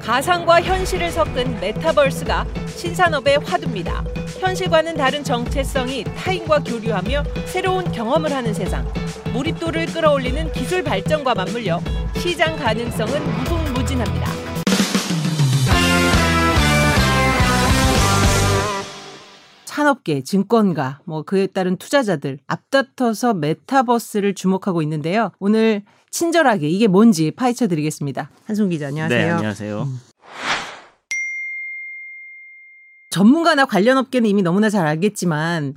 가상과 현실을 섞은 메타버스가 신산업의 화두입니다. 현실과는 다른 정체성이 타인과 교류하며 새로운 경험을 하는 세상. 몰입도를 끌어올리는 기술 발전과 맞물려 시장 가능성은 무궁무진합니다. 산업계, 증권가, 뭐 그에 따른 투자자들 앞다퉈서 메타버스를 주목하고 있는데요. 오늘 친절하게 이게 뭔지 파헤쳐 드리겠습니다. 한송 기자 안녕하세요. 네, 안녕하세요. 음. 전문가나 관련 업계는 이미 너무나 잘 알겠지만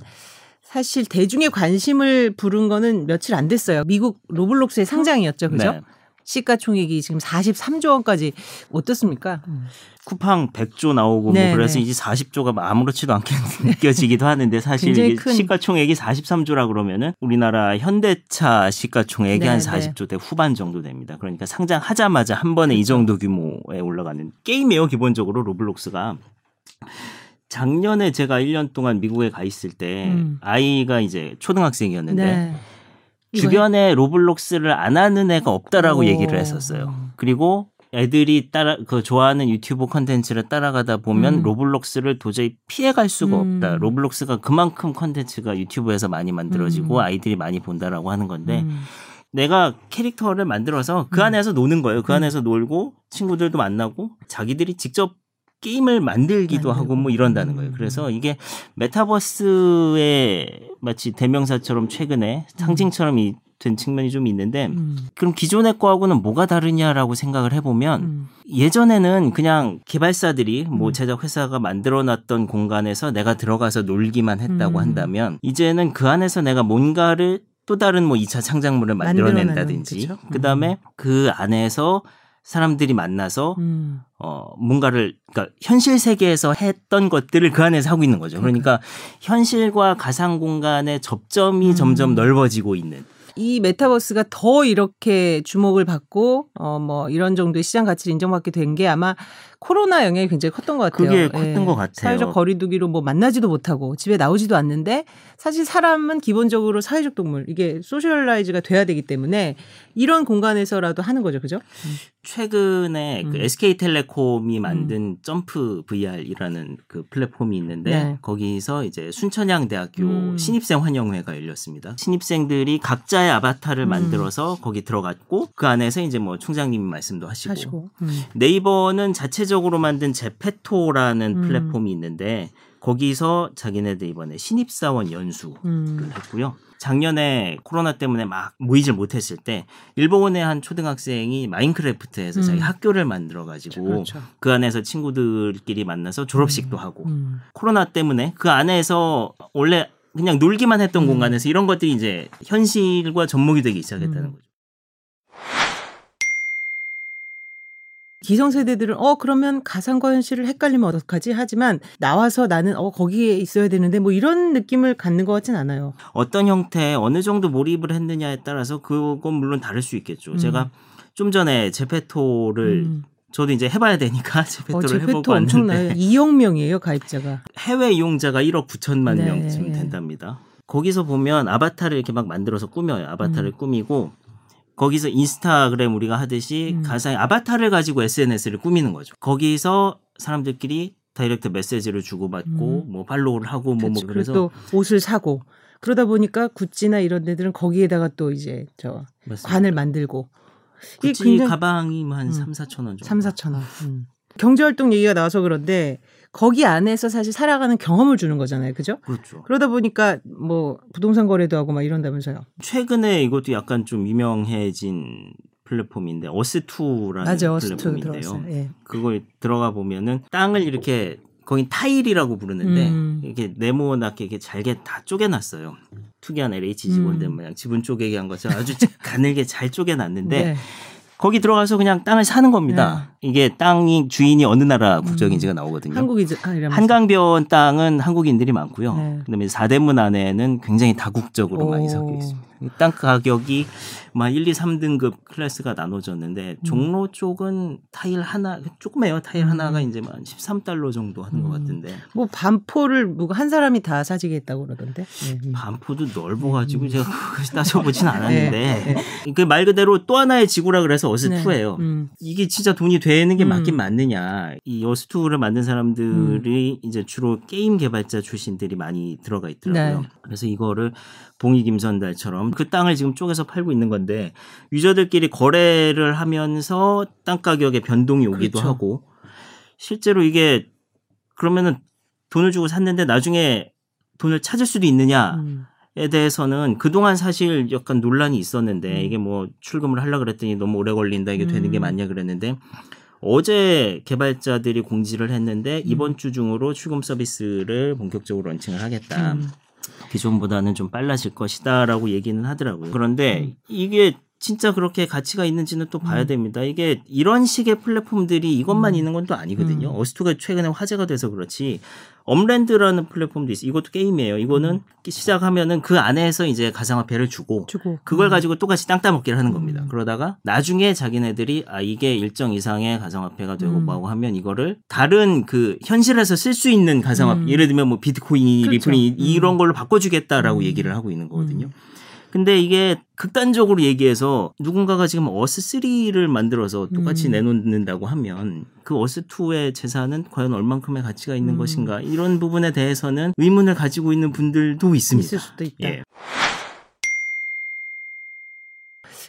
사실 대중의 관심을 부른 거는 며칠 안 됐어요. 미국 로블록스의 상장이었죠. 그죠? 네. 시가총액이 지금 43조 원까지 어떻습니까? 쿠팡 100조 나오고 뭐 그래서 이제 40조가 아무렇지도 않게 느껴지기도 하는데 사실. 시가총액이 43조라 그러면은 우리나라 현대차 시가총액이 네, 한 40조 대 후반 정도 됩니다. 그러니까 상장하자마자 한 번에 그렇죠. 이 정도 규모에 올라가는 게임이에요. 기본적으로 로블록스가 작년에 제가 1년 동안 미국에 가 있을 때 음. 아이가 이제 초등학생이었는데 네. 주변에 로블록스를 안 하는 애가 없다라고 오. 얘기를 했었어요. 그리고 애들이 따라 그 좋아하는 유튜브 컨텐츠를 따라가다 보면 음. 로블록스를 도저히 피해갈 수가 음. 없다. 로블록스가 그만큼 컨텐츠가 유튜브에서 많이 만들어지고 음. 아이들이 많이 본다라고 하는 건데 음. 내가 캐릭터를 만들어서 그 음. 안에서 노는 거예요. 그 음. 안에서 놀고 친구들도 만나고 자기들이 직접 게임을 만들기도 만들고. 하고 뭐 이런다는 거예요. 그래서 이게 메타버스의 마치 대명사처럼 최근에 상징처럼 이 된 측면이 좀 있는데 음. 그럼 기존의 거하고는 뭐가 다르냐라고 생각을 해보면 음. 예전에는 그냥 개발사들이 뭐 음. 제작 회사가 만들어놨던 공간에서 내가 들어가서 놀기만 했다고 음. 한다면 이제는 그 안에서 내가 뭔가를 또 다른 뭐 2차 창작물을 만들어낸다든지 그다음에 음. 그 안에서 사람들이 만나서 음. 어 뭔가를 그러니까 현실 세계에서 했던 것들을 그 안에서 하고 있는 거죠. 그러니까 현실과 가상 공간의 접점이 음. 점점 넓어지고 있는 이 메타버스가 더 이렇게 주목을 받고 어 뭐 이런 정도의 시장 가치를 인정받게 된 게 아마 코로나 영향이 굉장히 컸던 것 같아요. 그게 컸던 예. 것 같아요. 사회적 거리두기로 뭐 만나지도 못하고 집에 나오지도 않는데 사실 사람은 기본적으로 사회적 동물 이게 소셜라이즈가 돼야 되기 때문에 이런 공간에서라도 하는 거죠, 그죠? 최근에 그 음. 그 SK텔레콤이 만든 음. 점프 VR이라는 그 플랫폼이 있는데 네. 거기서 이제 순천향대학교 음. 신입생 환영회가 열렸습니다. 신입생들이 각자의 아바타를 음. 만들어서 거기 들어갔고 그 안에서 이제 뭐 총장님이 말씀도 하시고, 하시고. 음. 네이버는 자체적으로 만든 제페토라는 음. 플랫폼이 있는데 거기서 자기네들 이번에 신입사원 연수를 했고요. 작년에 코로나 때문에 막 모이질 못했을 때 일본의 한 초등학생이 마인크래프트에서 음. 자기 학교를 만들어 가지고 그렇죠. 그 안에서 친구들끼리 만나서 졸업식도 음. 하고 음. 코로나 때문에 그 안에서 원래 그냥 놀기만 했던 음. 공간에서 이런 것들이 이제 현실과 접목이 되기 시작했다는 음. 거죠. 기성세대들은 어 그러면 가상과 현실을 헷갈리면 어떡하지 하지만 나와서 나는 어 거기에 있어야 되는데 뭐 이런 느낌을 갖는 것 같진 않아요. 어떤 형태 어느 정도 몰입을 했느냐에 따라서 그건 물론 다를 수 있겠죠. 음. 제가 좀 전에 제페토를 음. 저도 이제 해봐야 되니까 제페토를 어, 제페토 해보고 엄청나요. 2억 명이에요 가입자가. 해외 이용자가 1억 9천만 네. 명쯤 된답니다. 거기서 보면 아바타를 이렇게 막 만들어서 꾸며요. 아바타를 음. 꾸미고 거기서 인스타그램 우리가 하듯이 음. 가상의 아바타를 가지고 SNS를 꾸미는 거죠. 거기서 사람들끼리 다이렉트 메시지를 주고받고 음. 뭐 팔로우를 하고 뭐, 뭐 그래서 또 옷을 사고 그러다 보니까 구찌나 이런 데들은 거기에다가 또 이제 저 맞습니다. 관을 만들고 구찌 굉장히... 가방이 한 음. 3, 4천 원 정도. 3, 4천 원. 음. 경제활동 얘기가 나와서 그런데 거기 안에서 사실 살아가는 경험을 주는 거잖아요. 그죠? 그렇죠. 그러다 보니까 뭐 부동산 거래도 하고 막 이런다면서요. 최근에 이것도 약간 좀 유명해진 플랫폼인데 어스2라는 맞아, 플랫폼인데요. 예. 그걸 들어가 보면은 땅을 이렇게 거긴 타일이라고 부르는데 음. 이렇게 네모나게 이렇게 잘게 다 쪼개놨어요. 특이한 LH 직원들 음. 모양 지분 쪼개기 한 것처럼 아주 가늘게 잘 쪼개놨는데 네. 거기 들어가서 그냥 땅을 사는 겁니다. 네. 이게 땅이 주인이 어느 나라 국적인지가 음. 나오거든요. 한국이죠. 아, 한강변 땅은 한국인들이 많고요. 네. 그다음에 사대문 안에는 굉장히 다국적으로 오. 많이 섞여 있습니다. 땅 가격이 막 1, 2, 3등급 클래스가 나눠졌는데 음. 종로 쪽은 타일 하나 조금해요. 타일 음. 하나가 이제 한 13달러 정도 하는 음. 것 같은데. 뭐 반포를 뭐 한 사람이 다 사지겠다고 그러던데. 네. 음. 반포도 넓어가지고 음. 제가 그것이 따져보진 않았는데 네. 네. 그말 그대로 또 하나의 지구라 그래서 어스2예요. 네. 이게 진짜 돈이 되는 게 맞긴 맞느냐. 이 어스2를 만든 사람들이 이제 주로 게임 개발자 출신들이 많이 들어가 있더라고요. 네. 그래서 이거를 봉이 김선달처럼 그 땅을 지금 쪼개서 팔고 있는 건데 유저들끼리 거래를 하면서 땅 가격의 변동이 오기도 그렇죠. 하고 실제로 이게 그러면은 돈을 주고 샀는데 나중에 돈을 찾을 수도 있느냐에 음. 대해서는 그동안 사실 약간 논란이 있었는데 음. 이게 뭐 출금을 하려 그랬더니 너무 오래 걸린다 이게 되는 게 음. 맞냐 그랬는데 어제 개발자들이 공지를 했는데 이번 음. 주 중으로 출금 서비스를 본격적으로 런칭을 하겠다. 음. 기존보다는 좀 빨라질 것이다라고 얘기는 하더라고요. 그런데 음. 이게 진짜 그렇게 가치가 있는지는 또 봐야 음. 됩니다. 이게 이런 식의 플랫폼들이 이것만 음. 있는 건 또 아니거든요. 음. 어스투가 최근에 화제가 돼서 그렇지 엄랜드라는 플랫폼도 있어. 이것도 게임이에요. 이거는 음. 시작하면은 그 안에서 이제 가상화폐를 주고, 주고. 그걸 음. 가지고 똑같이 땅 따먹기를 하는 겁니다. 음. 그러다가 나중에 자기네들이 아 이게 일정 이상의 가상화폐가 되고 음. 뭐하고 하면 이거를 다른 그 현실에서 쓸 수 있는 가상화폐 음. 예를 들면 뭐 비트코인, 그렇죠. 리플이 이런 걸로 바꿔주겠다라고 얘기를 하고 있는 거거든요. 근데 이게 극단적으로 얘기해서 누군가가 지금 어스3를 만들어서 똑같이 음. 내놓는다고 하면 그 어스2의 재산은 과연 얼만큼의 가치가 있는 음. 것인가 이런 부분에 대해서는 의문을 가지고 있는 분들도 있습니다. 있을 수도 있다. 예.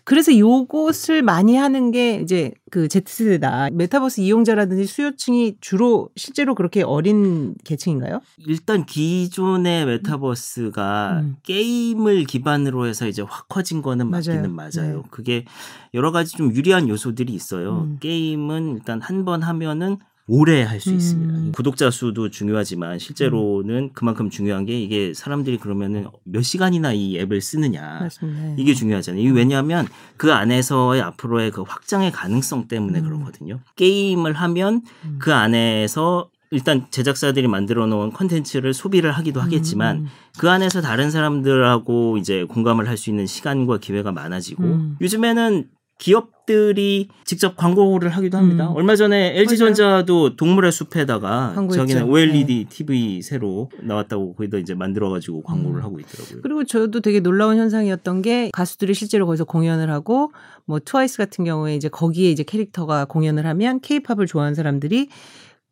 그래서 요것을 많이 하는 게 이제 그 Z세대다. 메타버스 이용자라든지 수요층이 주로 실제로 그렇게 어린 계층인가요? 일단 기존의 메타버스가 음. 게임을 기반으로 해서 이제 확 커진 거는 맞기는 맞아요. 맞아요. 네. 그게 여러 가지 좀 유리한 요소들이 있어요. 음. 게임은 일단 한 번 하면은 오래 할 수 있습니다. 음. 구독자 수도 중요하지만 실제로는 음. 그만큼 중요한 게 이게 사람들이 그러면은 몇 시간이나 이 앱을 쓰느냐 맞습니다. 이게 중요하잖아요. 이게 왜냐하면 그 안에서의 앞으로의 그 확장의 가능성 때문에 음. 그렇거든요. 게임을 하면 음. 그 안에서 일단 제작사들이 만들어 놓은 컨텐츠를 소비를 하기도 하겠지만 음. 그 안에서 다른 사람들하고 이제 공감을 할 수 있는 시간과 기회가 많아지고 음. 요즘에는 기업들이 직접 광고를 하기도 합니다. 음. 얼마 전에 LG전자도 동물의 숲에다가 저기는 OLED 네. TV 새로 나왔다고 거기다 이제 만들어가지고 광고를 음. 하고 있더라고요. 그리고 저도 되게 놀라운 현상이었던 게 가수들이 실제로 거기서 공연을 하고 뭐 트와이스 같은 경우에 이제 거기에 이제 캐릭터가 공연을 하면 케이팝을 좋아하는 사람들이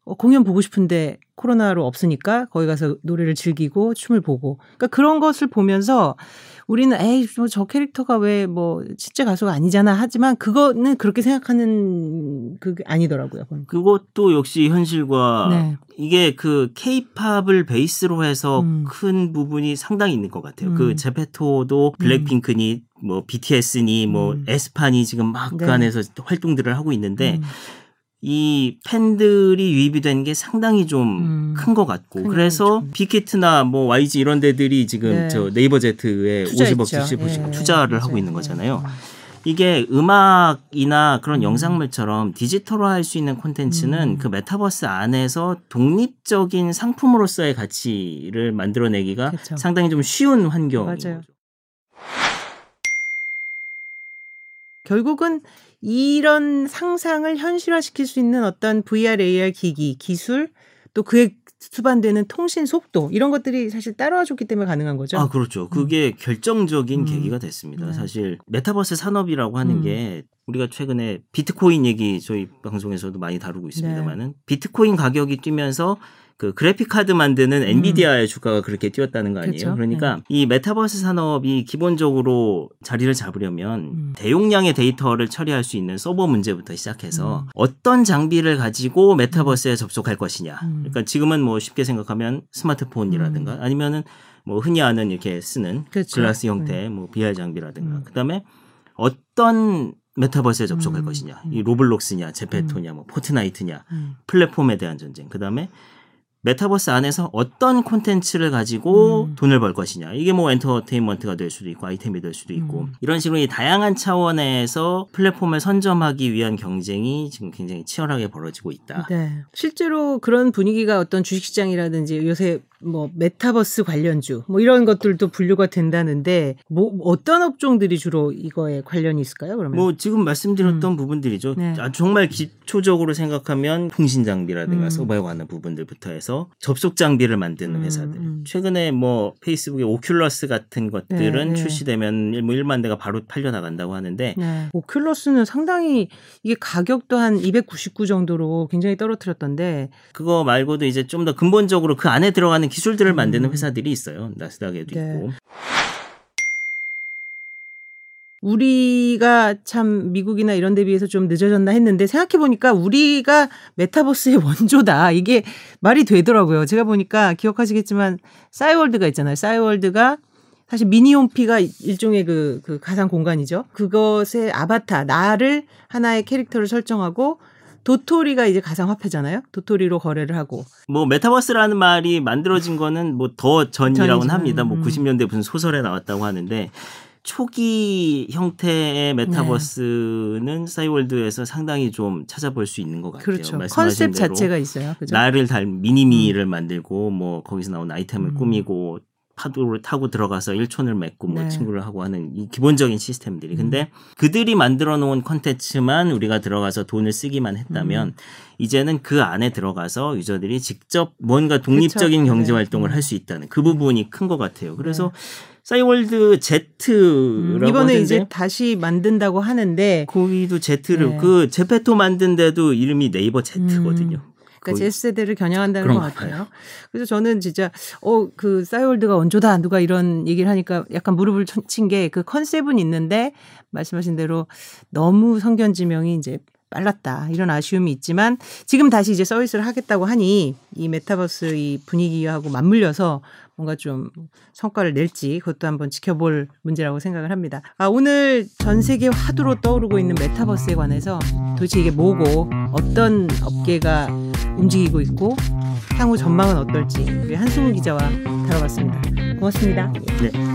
어, 공연 보고 싶은데 코로나로 없으니까 거기 가서 노래를 즐기고 춤을 보고 그러니까 그런 것을 보면서 우리는 에이 뭐 저 캐릭터가 왜 뭐 실제 가수가 아니잖아 하지만 그거는 그렇게 생각하는 그게 아니더라고요. 그건. 그것도 역시 현실과 네. 이게 그 케이팝을 베이스로 해서 음. 큰 부분이 상당히 있는 것 같아요. 그 음. 그 제페토도 블랙핑크니 음. 뭐 BTS니 뭐 음. 에스파니 지금 막그 네. 안에서 활동들을 하고 있는데 음. 이 팬들이 유입이 된 게 상당히 좀 큰것 음, 같고 그래서 좀. 빅히트나 뭐 YG 이런 데들이 지금 네. 저 네이버 제트에 50억, 70억 예. 투자를 하고 있는 거잖아요. 음. 이게 음악이나 그런 음. 영상물처럼 디지털화 할 수 있는 콘텐츠는 음. 그 메타버스 안에서 독립적인 상품으로서의 가치를 만들어내기가 그쵸. 상당히 좀 쉬운 환경인 거죠. 결국은 이런 상상을 현실화시킬 수 있는 어떤 VR, AR 기기, 기술 또 그에 수반되는 통신 속도 이런 것들이 사실 따라와 줬기 때문에 가능한 거죠. 아 그렇죠. 그게 음. 결정적인 음. 계기가 됐습니다. 네. 사실 메타버스 산업이라고 하는 음. 게 우리가 최근에 비트코인 얘기 저희 방송에서도 많이 다루고 있습니다만은 네. 비트코인 가격이 뛰면서 그 그래픽 카드 만드는 음. 엔비디아의 음. 주가가 그렇게 뛰었다는 거 아니에요. 그렇죠? 그러니까 네. 이 메타버스 산업이 기본적으로 자리를 잡으려면 음. 대용량의 데이터를 처리할 수 있는 서버 문제부터 시작해서 음. 어떤 장비를 가지고 메타버스에 음. 접속할 것이냐. 음. 그러니까 지금은 뭐 쉽게 생각하면 스마트폰이라든가 아니면은 뭐 흔히 아는 이렇게 쓰는 그렇죠. 글라스 형태 뭐 VR 장비라든가 그다음에 어떤 메타버스에 접속할 음, 것이냐, 음. 이 로블록스냐, 제페토냐, 음. 뭐 포트나이트냐, 음. 플랫폼에 대한 전쟁. 그 다음에 메타버스 안에서 어떤 콘텐츠를 가지고 음. 돈을 벌 것이냐. 이게 뭐 엔터테인먼트가 될 수도 있고 아이템이 될 수도 있고 음. 이런 식으로 이 다양한 차원에서 플랫폼을 선점하기 위한 경쟁이 지금 굉장히 치열하게 벌어지고 있다. 네. 실제로 그런 분위기가 어떤 주식시장이라든지 요새 뭐 메타버스 관련주 뭐 이런 것들도 분류가 된다는데 뭐 어떤 업종들이 주로 이거에 관련이 있을까요? 그러면 뭐 지금 말씀드렸던 음. 부분들이죠. 네. 아, 정말 기초적으로 생각하면 통신 장비라든가 음. 서버에 관한 부분들부터 해서 접속 장비를 만드는 음. 회사들. 음. 최근에 뭐 페이스북의 오큘러스 같은 것들은 네, 네. 출시되면 뭐 1만 대가 바로 팔려 나간다고 하는데 네. 오큘러스는 상당히 이게 가격도 한 299 정도로 굉장히 떨어뜨렸던데 그거 말고도 이제 좀 더 근본적으로 그 안에 들어가는 기술들을 만드는 음. 회사들이 있어요. 나스닥에도 네. 있고. 우리가 참 미국이나 이런 데 비해서 좀 늦어졌나 했는데 생각해 보니까 우리가 메타버스의 원조다. 이게 말이 되더라고요. 제가 보니까 기억하시겠지만 싸이월드가 있잖아요. 싸이월드가 사실 미니홈피가 일종의 그, 그 가상 공간이죠. 그것의 아바타, 나를 하나의 캐릭터를 설정하고 도토리가 이제 가상화폐잖아요. 도토리로 거래를 하고. 뭐 메타버스라는 말이 만들어진 거는 뭐 더 전이라고는 합니다. 뭐 90년대 음. 무슨 소설에 나왔다고 하는데 초기 형태의 메타버스는 네. 싸이월드에서 상당히 좀 찾아볼 수 있는 것 같아요. 그렇죠. 컨셉 자체가 있어요. 그죠? 나를 달 미니미를 음. 만들고 뭐 거기서 나온 아이템을 음. 꾸미고 파도를 타고 들어가서 일촌을 맺고 뭐 네. 친구를 하고 하는 이 기본적인 시스템들이. 근데 음. 그들이 만들어 놓은 컨텐츠만 우리가 들어가서 돈을 쓰기만 했다면 음. 이제는 그 안에 들어가서 유저들이 직접 뭔가 독립적인 그쵸. 경제 네. 활동을 네. 할수 있다는 그 부분이 큰 것 같아요. 그래서 네. 싸이월드 Z라고 음, 이번에 이제 다시 만든다고 하는데 거기도 Z를 네. 그 제페토 만든 데도 이름이 네이버 Z거든요. 음. 그러니까 Z 세대를 겨냥한다는 것 같아요. 그래서 저는 진짜 어그 싸이월드가 원조다 누가 이런 얘기를 하니까 약간 무릎을 친 게 그 컨셉은 있는데 말씀하신 대로 너무 선견지명이 이제 빨랐다 이런 아쉬움이 있지만 지금 다시 이제 서비스를 하겠다고 하니 이 메타버스 이 분위기하고 맞물려서 뭔가 좀 성과를 낼지 그것도 한번 지켜볼 문제라고 생각을 합니다. 아, 오늘 전 세계 화두로 떠오르고 있는 메타버스에 관해서 도대체 이게 뭐고 어떤 업계가 움직이고 있고 향후 전망은 어떨지 우리 한승우 기자와 다뤄봤습니다. 고맙습니다. 네.